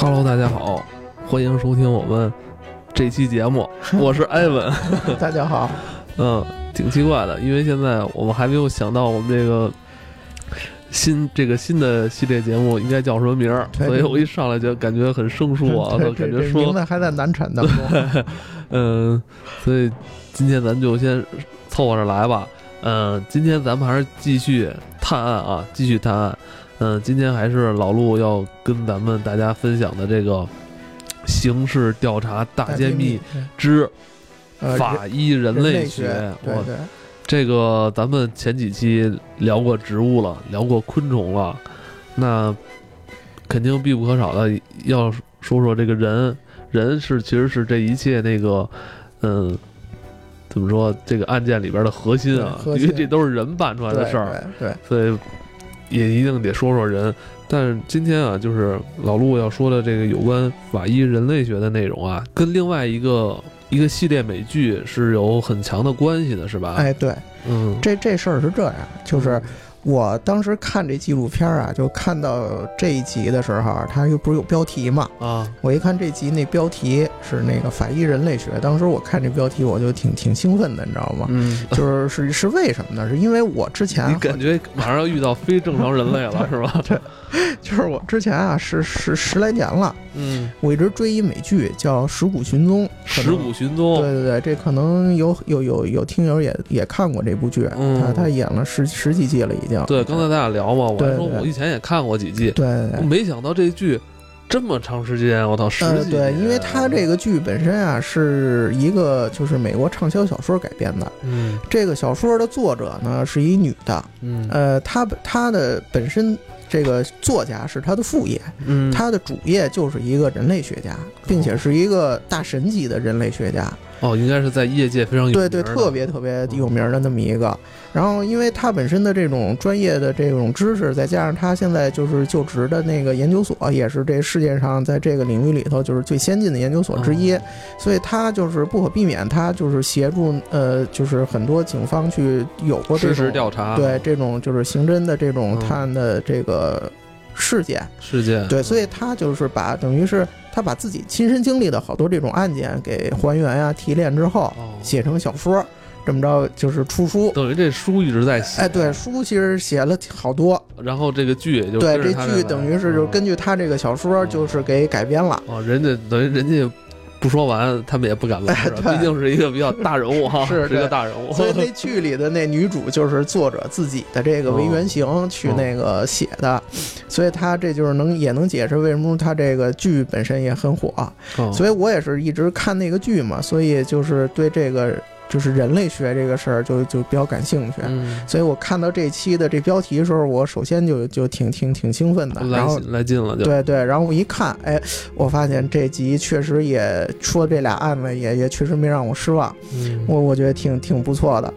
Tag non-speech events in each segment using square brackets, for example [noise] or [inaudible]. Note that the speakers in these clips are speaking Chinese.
Hello，大家好，欢迎收听我们这期节目，[laughs] 我是艾文。大家好，[laughs] 嗯，挺奇怪的，因为现在我们还没有想到我们这个新这个新的系列节目应该叫什么名儿，所以我一上来就感觉很生疏啊，[laughs] 感觉说名字还在难产当中。嗯，所以今天咱就先凑合着来吧。嗯，今天咱们还是继续探案啊，继续探案。嗯，今天还是老陆要跟咱们大家分享的这个刑事调查大揭秘之法医人类学。我这个咱们前几期聊过植物了，聊过昆虫了，那肯定必不可少的要说说这个人。人是其实是这一切那个，嗯，怎么说这个案件里边的核心啊？因为这都是人办出来的事儿，对，所以也一定得说说人。但是今天啊，就是老陆要说的这个有关法医人类学的内容啊，跟另外一个一个系列美剧是有很强的关系的，是吧？哎，对，嗯，这这事儿是这样，就是。我当时看这纪录片啊，就看到这一集的时候，它又不是有标题嘛？啊，我一看这集那标题是那个法医人类学，当时我看这标题我就挺挺兴奋的，你知道吗？嗯，就是是是为什么呢？是因为我之前你感觉马上要遇到非正常人类了，[laughs] 是吧？对。[laughs] 就是我之前啊，是十十来年了，嗯，我一直追一美剧叫《尸骨寻踪》。尸骨寻踪，对对对，这可能有有有有听友也也看过这部剧，他他演了十十几季了已经。对，刚才咱俩聊嘛，我说我以前也看过几季，对，我没想到这剧这么长时间，我操，十几对，因为它这个剧本身啊是一个就是美国畅销小说改编的，嗯，这个小说的作者呢是一女的，嗯，呃，她她的本身。这个作家是她的副业，嗯，他的主业就是一个人类学家，并且是一个大神级的人类学家。哦，应该是在业界非常有对对特别特别有名的那么一个。然后，因为他本身的这种专业的这种知识，再加上他现在就是就职的那个研究所，也是这世界上在这个领域里头就是最先进的研究所之一，所以他就是不可避免，他就是协助呃，就是很多警方去有过这种调查，对这种就是刑侦的这种探案的这个事件事件，对，所以他就是把等于是。他把自己亲身经历的好多这种案件给还原呀、提炼之后，写成小说，这么着就是出书。等于这书一直在写。哎，对，书其实写了好多。然后这个剧也就对这剧等于是就根据他这个小说就是给改编了。哦，人家等于人家。不说完，他们也不敢来，毕竟是一个比较大人物哈，[laughs] 是一个大人物。所以那剧里的那女主就是作者自己的这个为原型去那个写的，所以他这就是能也能解释为什么他这个剧本身也很火。所以我也是一直看那个剧嘛，所以就是对这个。就是人类学这个事儿，就就比较感兴趣，所以我看到这期的这标题的时候，我首先就就挺挺挺兴奋的，然后来劲了，就对对，然后我一看，哎，我发现这集确实也说这俩案子也也确实没让我失望，我我觉得挺挺不错的。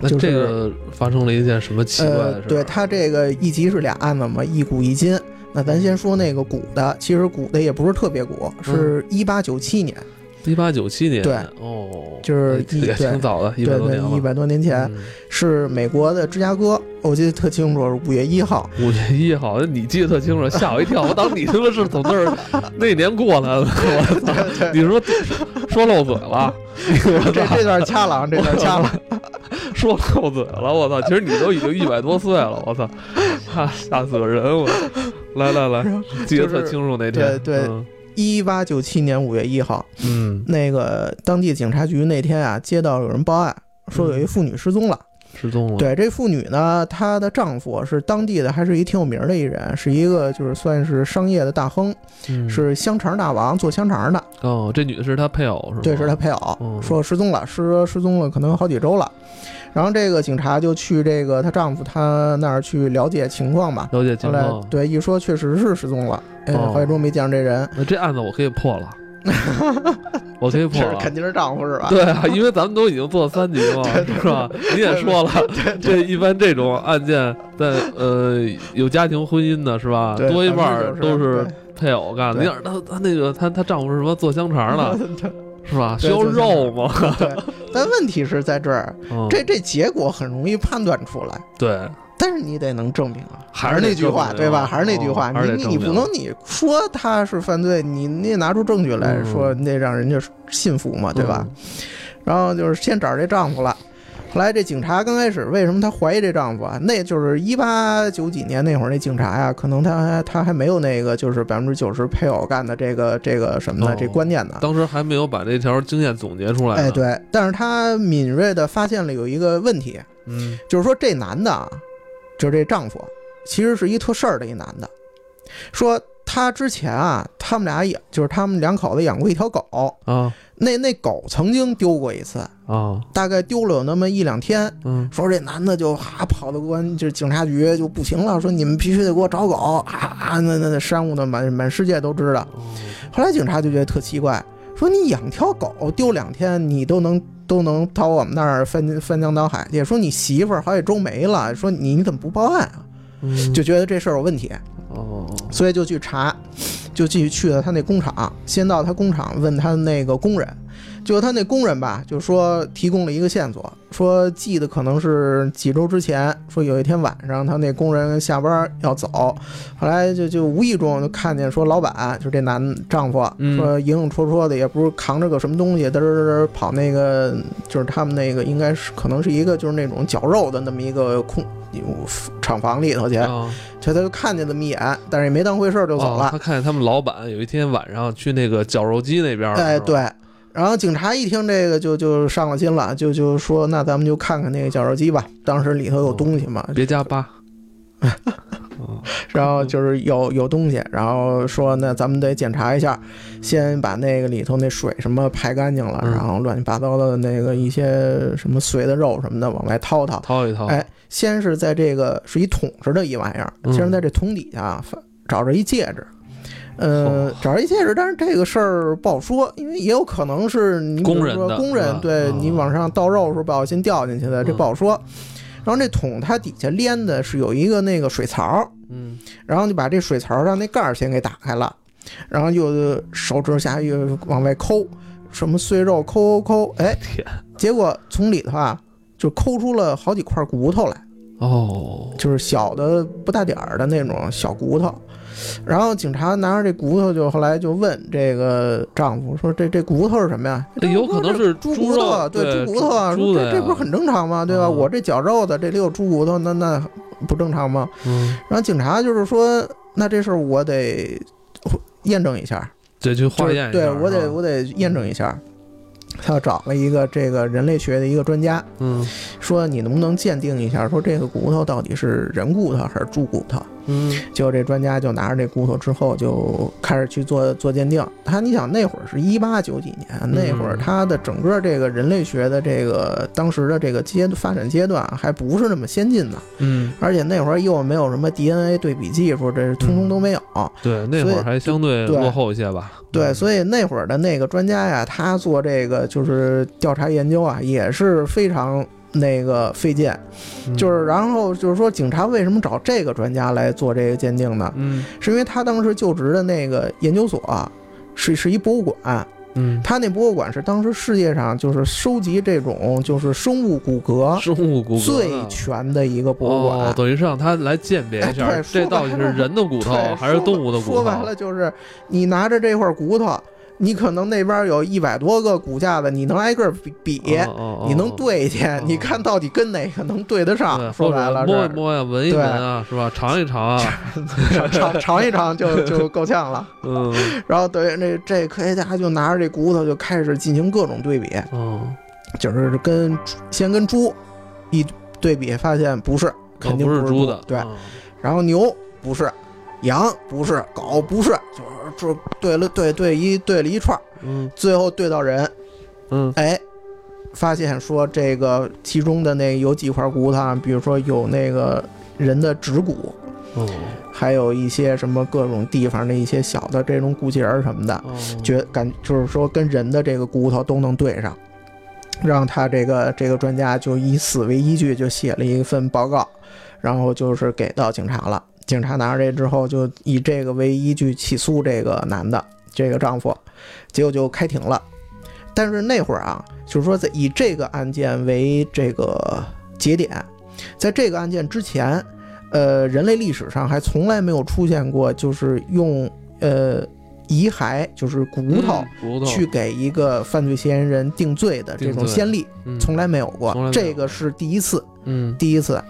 那这个发生了一件什么奇怪的事？对他这个一集是俩案子嘛，一古一今。那咱先说那个古的，其实古的也不是特别古，是一八九七年。一八九七年，对，哦，就是也挺早的，一百多年一百多年前是美国的芝加哥，我记得特清楚，是五月一号。五月一号，你记得特清楚，吓我一跳，我当你他妈是从那儿 [laughs] 那年过来的，我操！你说说漏嘴了，这这段掐了，这段掐了，[laughs] 说漏嘴了，我操！其实你都已经一百多岁了，我操，吓 [laughs] 吓死个人！我来来来，记得特清楚那天，对对。一八九七年五月一号，嗯，那个当地警察局那天啊，接到有人报案，说有一妇女失踪了，失踪了。对，这妇女呢，她的丈夫是当地的，还是一挺有名的一人，是一个就是算是商业的大亨，是香肠大王，做香肠的。哦，这女的是他配偶是吧？对，是他配偶。说失踪了，失失踪了，可能有好几周了。然后这个警察就去这个她丈夫他那儿去了解情况吧。了解情况。对，一说确实是失踪了，哎，好几周没见着这人。那这案子我可以破了，[laughs] 我可以破了。肯定是丈夫是吧？[laughs] 对啊，因为咱们都已经做三级了，是吧？你也说了，这一般这种案件在呃有家庭婚姻的是吧？多一半都是配偶干的。你看她她那个她她丈夫是什么做香肠的？[laughs] 是吧？需要肉吗？对，但问题是在这儿，这这结果很容易判断出来。对，但是是你得能证明啊，还是那句话，对吧？还是那句话，你你你不能你说他是犯罪，你你得拿出证据来说，你得让人家信服嘛，对吧？然后就是先找这丈夫了。后来这警察刚开始为什么他怀疑这丈夫啊？那就是一八九几年那会儿那警察呀，可能他还他还没有那个就是百分之九十配偶干的这个这个什么的这观念呢。当时还没有把这条经验总结出来。哎，对，但是他敏锐的发现了有一个问题，嗯，就是说这男的，就是这丈夫，其实是一特事儿的一男的，说。他之前啊，他们俩养，就是他们两口子养过一条狗啊。那那狗曾经丢过一次啊，大概丢了有那么一两天。嗯，说这男的就哈跑到公安，就是警察局就不行了，说你们必须得给我找狗啊！那那那山雾的满满世界都知道。后来警察就觉得特奇怪，说你养条狗丢两天，你都能都能到我们那儿翻翻江倒海去。说你媳妇儿好几周没了，说你你怎么不报案啊？就觉得这事儿有问题。哦，所以就去查，就继续去了他那工厂，先到他工厂问他那个工人，就他那工人吧，就说提供了一个线索，说记得可能是几周之前，说有一天晚上他那工人下班要走，后来就就无意中就看见说老板就这男丈夫说影影绰绰的，也不是扛着个什么东西，嘚嘚嘚跑那个就是他们那个应该是可能是一个就是那种绞肉的那么一个空。厂房里头去，这他就看见这么一眼，但是也没当回事就走了。他看见他们老板有一天晚上去那个绞肉机那边，哎对，然后警察一听这个就就上了心了，就就说那咱们就看看那个绞肉机吧，当时里头有东西嘛，别加八。[laughs] 然后就是有有东西，然后说那咱们得检查一下，先把那个里头那水什么排干净了，然后乱七八糟的那个一些什么碎的肉什么的往外掏掏，掏一掏。哎，先是在这个是一桶似的一玩意儿，先是在这桶底下找着一戒指，呃，找着一戒指，但是这个事儿不好说，因为也有可能是你比如说工人对你往上倒肉的时候不小心掉进去的，这不好说。然后这桶它底下连的是有一个那个水槽，嗯，然后就把这水槽上那盖儿先给打开了，然后又手指下又往外抠，什么碎肉抠抠抠，哎，结果从里头啊就抠出了好几块骨头来，哦，就是小的不大点儿的那种小骨头。然后警察拿着这骨头，就后来就问这个丈夫说：“这这骨头是什么呀？”有可能是猪骨头，对，猪骨头啊，说这这不是很正常吗？对吧？我这绞肉的，这里有猪骨头，那那不正常吗？嗯。然后警察就是说：“那这事儿我得验证一下，得去化验一下，对我得我得验证一下。”他要找了一个这个人类学的一个专家，嗯，说你能不能鉴定一下，说这个骨头到底是人骨头还是猪骨头？嗯，结果这专家就拿着这骨头之后就开始去做做鉴定。他你想那会儿是一八九几年，那会儿他的整个这个人类学的这个当时的这个阶发展阶段还不是那么先进的，嗯，而且那会儿又没有什么 DNA 对比技术，这是通通都没有。对，那会儿还相对落后一些吧。对，所以那会儿的那个专家呀，他做这个就是调查研究啊，也是非常那个费劲。就是然后就是说，警察为什么找这个专家来做这个鉴定呢？嗯，是因为他当时就职的那个研究所是是一博物馆。嗯，他那博物馆是当时世界上就是收集这种就是生物骨骼、生物骨骼最全的一个博物馆，等于是让他来鉴别一下，[laughs] 这到底是人的骨头还是动物的骨头？说白了就是你拿着这块骨头。你可能那边有一百多个骨架的，你能挨个比比，你能对去，你看到底跟哪个能对得上？说白了，摸一摸呀，闻一闻啊，是吧？尝一尝啊，[laughs] 尝尝一尝就就够呛了。[laughs] 嗯，然后等于这这科学家就拿着这骨头就开始进行各种对比。嗯，就是跟先跟猪一对比，发现不是，肯定不是猪的。对，然后牛不是。羊不是，狗不是，就是就对了，对对一对了一串，嗯，最后对到人，嗯，哎，发现说这个其中的那有几块骨头，比如说有那个人的指骨，哦，还有一些什么各种地方的一些小的这种骨节儿什么的，觉感就是说跟人的这个骨头都能对上，让他这个这个专家就以此为依据，就写了一份报告，然后就是给到警察了。警察拿着这之后，就以这个为依据起诉这个男的，这个丈夫，结果就开庭了。但是那会儿啊，就是说在以这个案件为这个节点，在这个案件之前，呃，人类历史上还从来没有出现过，就是用呃遗骸，就是骨头去给一个犯罪嫌疑人定罪的这种先例，从来没有。过，这个是第一次，嗯，第一次。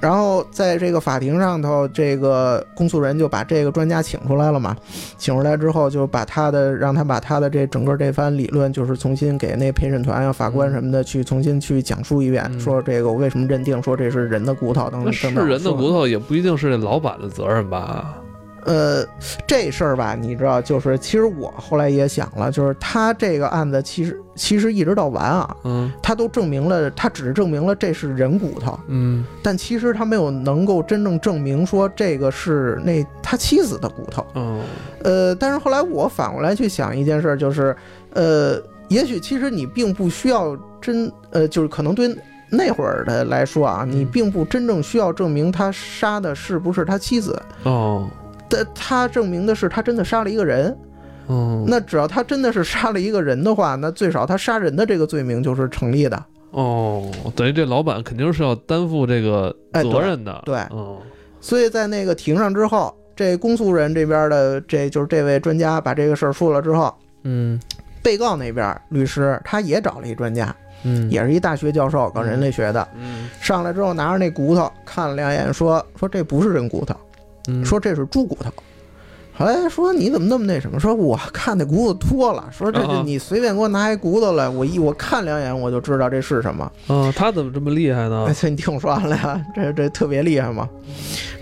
然后在这个法庭上头，这个公诉人就把这个专家请出来了嘛，请出来之后就把他的让他把他的这整个这番理论，就是重新给那陪审团啊、法官什么的去重新去讲述一遍，说这个我为什么认定说这是人的骨头等等。是人的骨头也不一定是这老板的责任吧？呃，这事儿吧，你知道，就是其实我后来也想了，就是他这个案子，其实其实一直到完啊，嗯，他都证明了，他只是证明了这是人骨头，嗯，但其实他没有能够真正证明说这个是那他妻子的骨头，嗯，呃，但是后来我反过来去想一件事，就是，呃，也许其实你并不需要真，呃，就是可能对那会儿的来说啊，你并不真正需要证明他杀的是不是他妻子，哦。但他证明的是他真的杀了一个人，哦，那只要他真的是杀了一个人的话，那最少他杀人的这个罪名就是成立的。哦，等于这老板肯定是要担负这个责任的。对，嗯，所以在那个庭上之后，这公诉人这边的这就是这位专家把这个事儿说了之后，嗯，被告那边律师他也找了一专家，嗯，也是一大学教授搞人类学的，嗯，上来之后拿着那骨头看了两眼，说说这不是人骨头。说这是猪骨头，后来说你怎么那么那什么？说我看那骨头脱了。说这你随便给我拿一骨头来，我一我看两眼我就知道这是什么。嗯，他怎么这么厉害呢？哎你听我说完了呀，这这特别厉害嘛。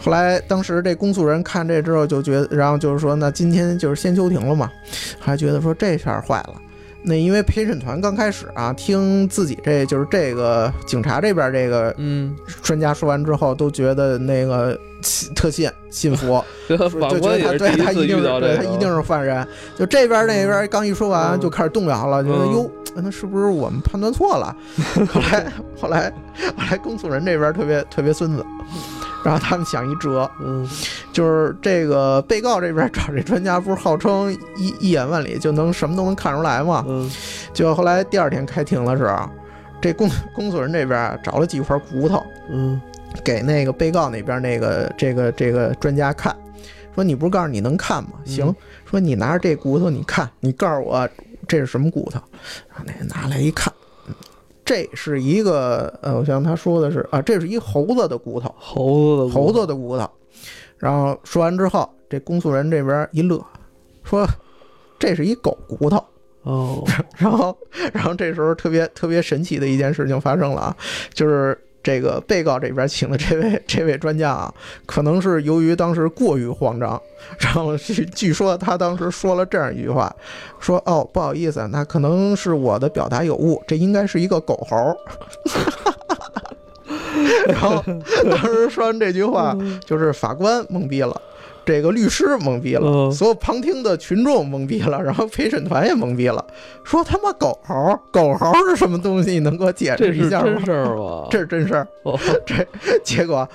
后来当时这公诉人看这之后就觉得，然后就是说那今天就是先休庭了嘛，还觉得说这下坏了。那因为陪审团刚开始啊，听自己这就是这个警察这边这个嗯专家说完之后，都觉得那个特信信服，[laughs] 就觉得他对他一定是对他一定是犯人。就这边那边刚一说完，就开始动摇了，觉得哟，那是不是我们判断错了？[laughs] 后来 [laughs] 后来后来公诉人这边特别特别孙子。然后他们想一辙，嗯，就是这个被告这边找这专家，不是号称一一眼万里就能什么都能看出来吗？嗯，就后来第二天开庭的时候，这公公诉人这边找了几块骨头，嗯，给那个被告那边那个这个这个专家看，说你不是告诉你能看吗？行，说你拿着这骨头你看，你告诉我这是什么骨头？然后那拿来一看。这是一个，呃，我想他说的是啊，这是一猴子的骨头，猴子的猴子的骨头。然后说完之后，这公诉人这边一乐，说这是一狗骨头。哦，[laughs] 然后，然后这时候特别特别神奇的一件事情发生了啊，就是。这个被告这边请的这位这位专家啊，可能是由于当时过于慌张，然后据据说他当时说了这样一句话，说：“哦，不好意思，那可能是我的表达有误，这应该是一个狗猴。[laughs] ”然后当时说完这句话，就是法官懵逼了。这个律师懵逼了，所有旁听的群众懵逼了，然后陪审团也懵逼了，说他妈狗猴，狗猴是什么东西？你能给我解释一下吗？这是真事儿吗？[laughs] 这是真事儿。这结果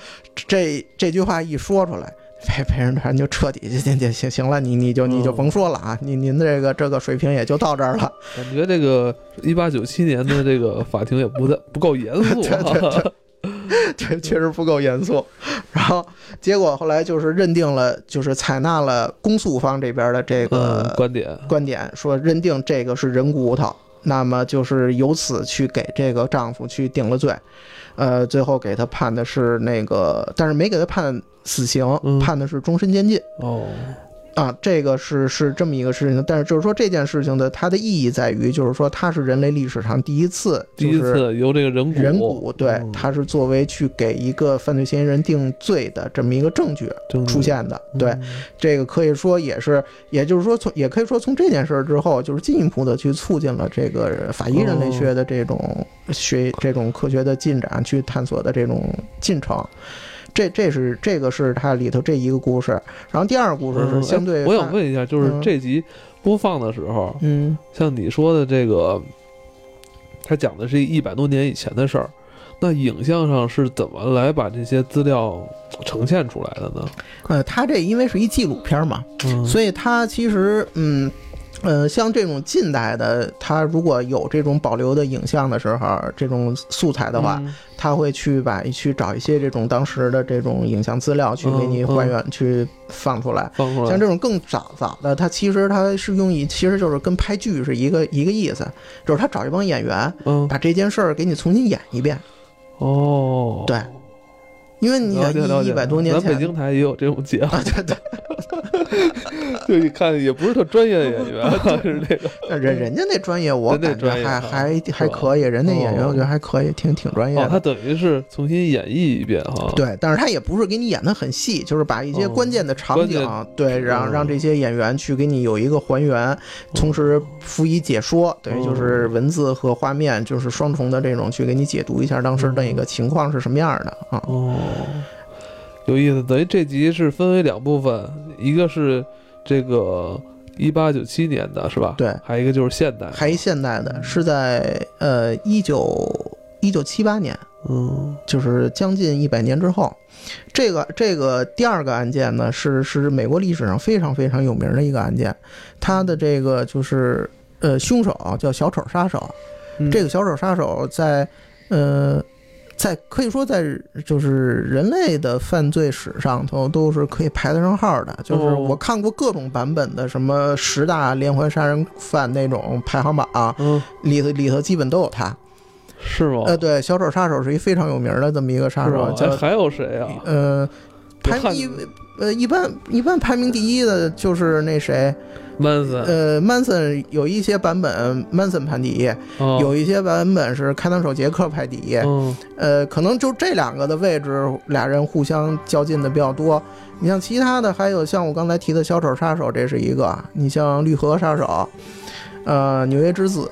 这这句话一说出来，陪陪审团就彻底就行行行了，你你就你就甭说了啊，您您这个这个水平也就到这儿了。感觉这个一八九七年的这个法庭也不太不够严肃。[laughs] [laughs] 这确实不够严肃，然后结果后来就是认定了，就是采纳了公诉方这边的这个观点，观点说认定这个是人骨头，那么就是由此去给这个丈夫去定了罪，呃，最后给他判的是那个，但是没给他判死刑，判的是终身监禁。哦。啊，这个是是这么一个事情，但是就是说这件事情的它的意义在于，就是说它是人类历史上第一次，第一次由这个人骨，人骨对，它是作为去给一个犯罪嫌疑人定罪的这么一个证据出现的。对，这个可以说也是，也就是说从也可以说从这件事之后，就是进一步的去促进了这个法医人类学的这种学这种科学的进展，去探索的这种进程。这这是这个是它里头这一个故事，然后第二个故事是相对。我想问一下，就是这集播放的时候，嗯，像你说的这个，他讲的是一百多年以前的事儿，那影像上是怎么来把这些资料呈现出来的呢？呃，他这因为是一纪录片嘛，所以他其实嗯。呃，像这种近代的，他如果有这种保留的影像的时候，这种素材的话，他会去把去找一些这种当时的这种影像资料去给你还原，去放出来。放出来。像这种更早早的，他其实他是用一，其实就是跟拍剧是一个一个意思，就是他找一帮演员，把这件事儿给你重新演一遍。哦，对。因为你一一百多年前，咱北京台也有这种节目，对对，[laughs] [laughs] 就一看也不是特专业的演员，[laughs] 是那个。人人家那专业，我感觉还还还可以，人家演员我觉得还可以，挺挺专业的。他等于是重新演绎一遍哈。对，但是他也不是给你演的很细，就是把一些关键的场景，对，让让这些演员去给你有一个还原，同时辅以解说，对，就是文字和画面就是双重的这种去给你解读一下当时那个情况是什么样的啊。哦。有意思，等于这集是分为两部分，一个是这个一八九七年的是吧？对，还有一个就是现代，还一现代的，是在呃一九一九七八年，嗯，就是将近一百年之后。这个这个第二个案件呢，是是美国历史上非常非常有名的一个案件，他的这个就是呃凶手叫小丑杀手，这个小丑杀手在呃。在可以说，在就是人类的犯罪史上头，都是可以排得上号的。就是我看过各种版本的什么十大连环杀人犯那种排行榜，嗯，里头里头基本都有他，是吗？呃，对，小丑杀手是一非常有名的这么一个杀手。还还有谁啊？呃，排一呃一般一般排名第一的就是那谁。曼森，呃，，Manson 有一些版本，曼森排第一，有一些版本是开膛手杰克排第一，呃，可能就这两个的位置，俩人互相较劲的比较多。你像其他的，还有像我刚才提的小丑杀手，这是一个；你像绿河杀手，呃，纽约之子，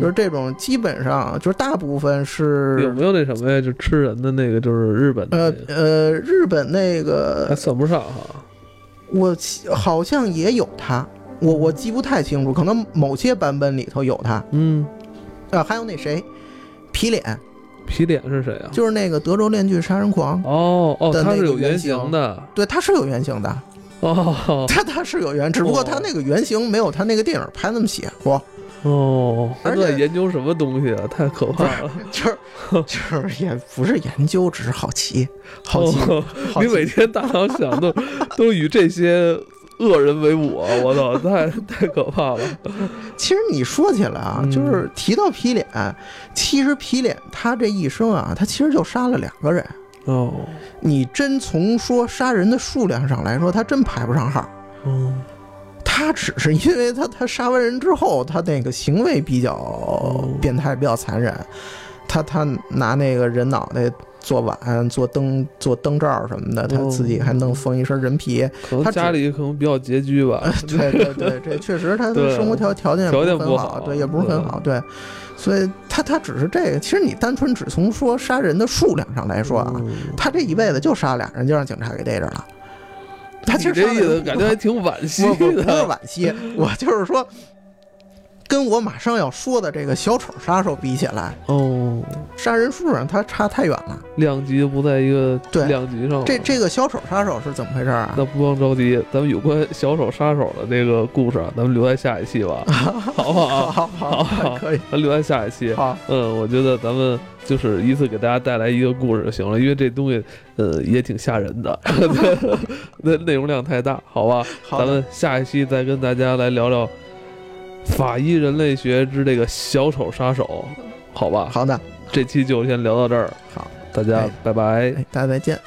就是这种，基本上就是大部分是有没有那什么呀？就吃人的那个，就是日本，呃呃，日本那个还算不上哈，我好像也有他。我我记不太清楚，可能某些版本里头有他。嗯，啊，还有那谁，皮脸，皮脸是谁啊？就是那个德州链锯杀人狂。哦哦，他是有原型的。对，他是有原型的。哦，[laughs] 他他是有原，只不过他那个原型没有他那个电影拍那么写过。哦，他在研究什么东西啊？太可怕了！就是就是也不是研究，只是好奇，好奇。你每天大脑想的 [laughs] 都与这些。恶人为伍，[laughs] 我操，太太可怕了。其实你说起来啊，就是提到皮脸，其实皮脸他这一生啊，他其实就杀了两个人。哦，你真从说杀人的数量上来说，他真排不上号。嗯，他只是因为他他杀完人之后，他那个行为比较变态，比较残忍。他他拿那个人脑袋。做碗、做灯、做灯罩什么的，他自己还弄缝一身人皮。可能家里可能比较拮据吧。[laughs] 对对对，这确实他的生活条 [laughs] 条件条件不好，对，也不是很好。对，所以他他只是这个。其实你单纯只从说杀人的数量上来说啊，他这一辈子就杀俩人，就让警察给逮着了。他其实这意思感觉还挺惋 [laughs] 惜的，不是惋惜，我就是说。跟我马上要说的这个小丑杀手比起来，哦，杀人数上它差太远了，量级不在一个对量级上。这这个小丑杀手是怎么回事啊？那不用着急，咱们有关小丑杀手的这个故事，咱们留在下一期吧，[laughs] 好不好？好，好，好，可以，咱留在下一期。好，嗯，我觉得咱们就是一次给大家带来一个故事就行了，因为这东西，呃，也挺吓人的，[laughs] [laughs] 那内容量太大，好吧？咱们下一期再跟大家来聊聊。法医人类学之这个小丑杀手，好吧，好的，这期就先聊到这儿，好，大家拜拜，大家再见。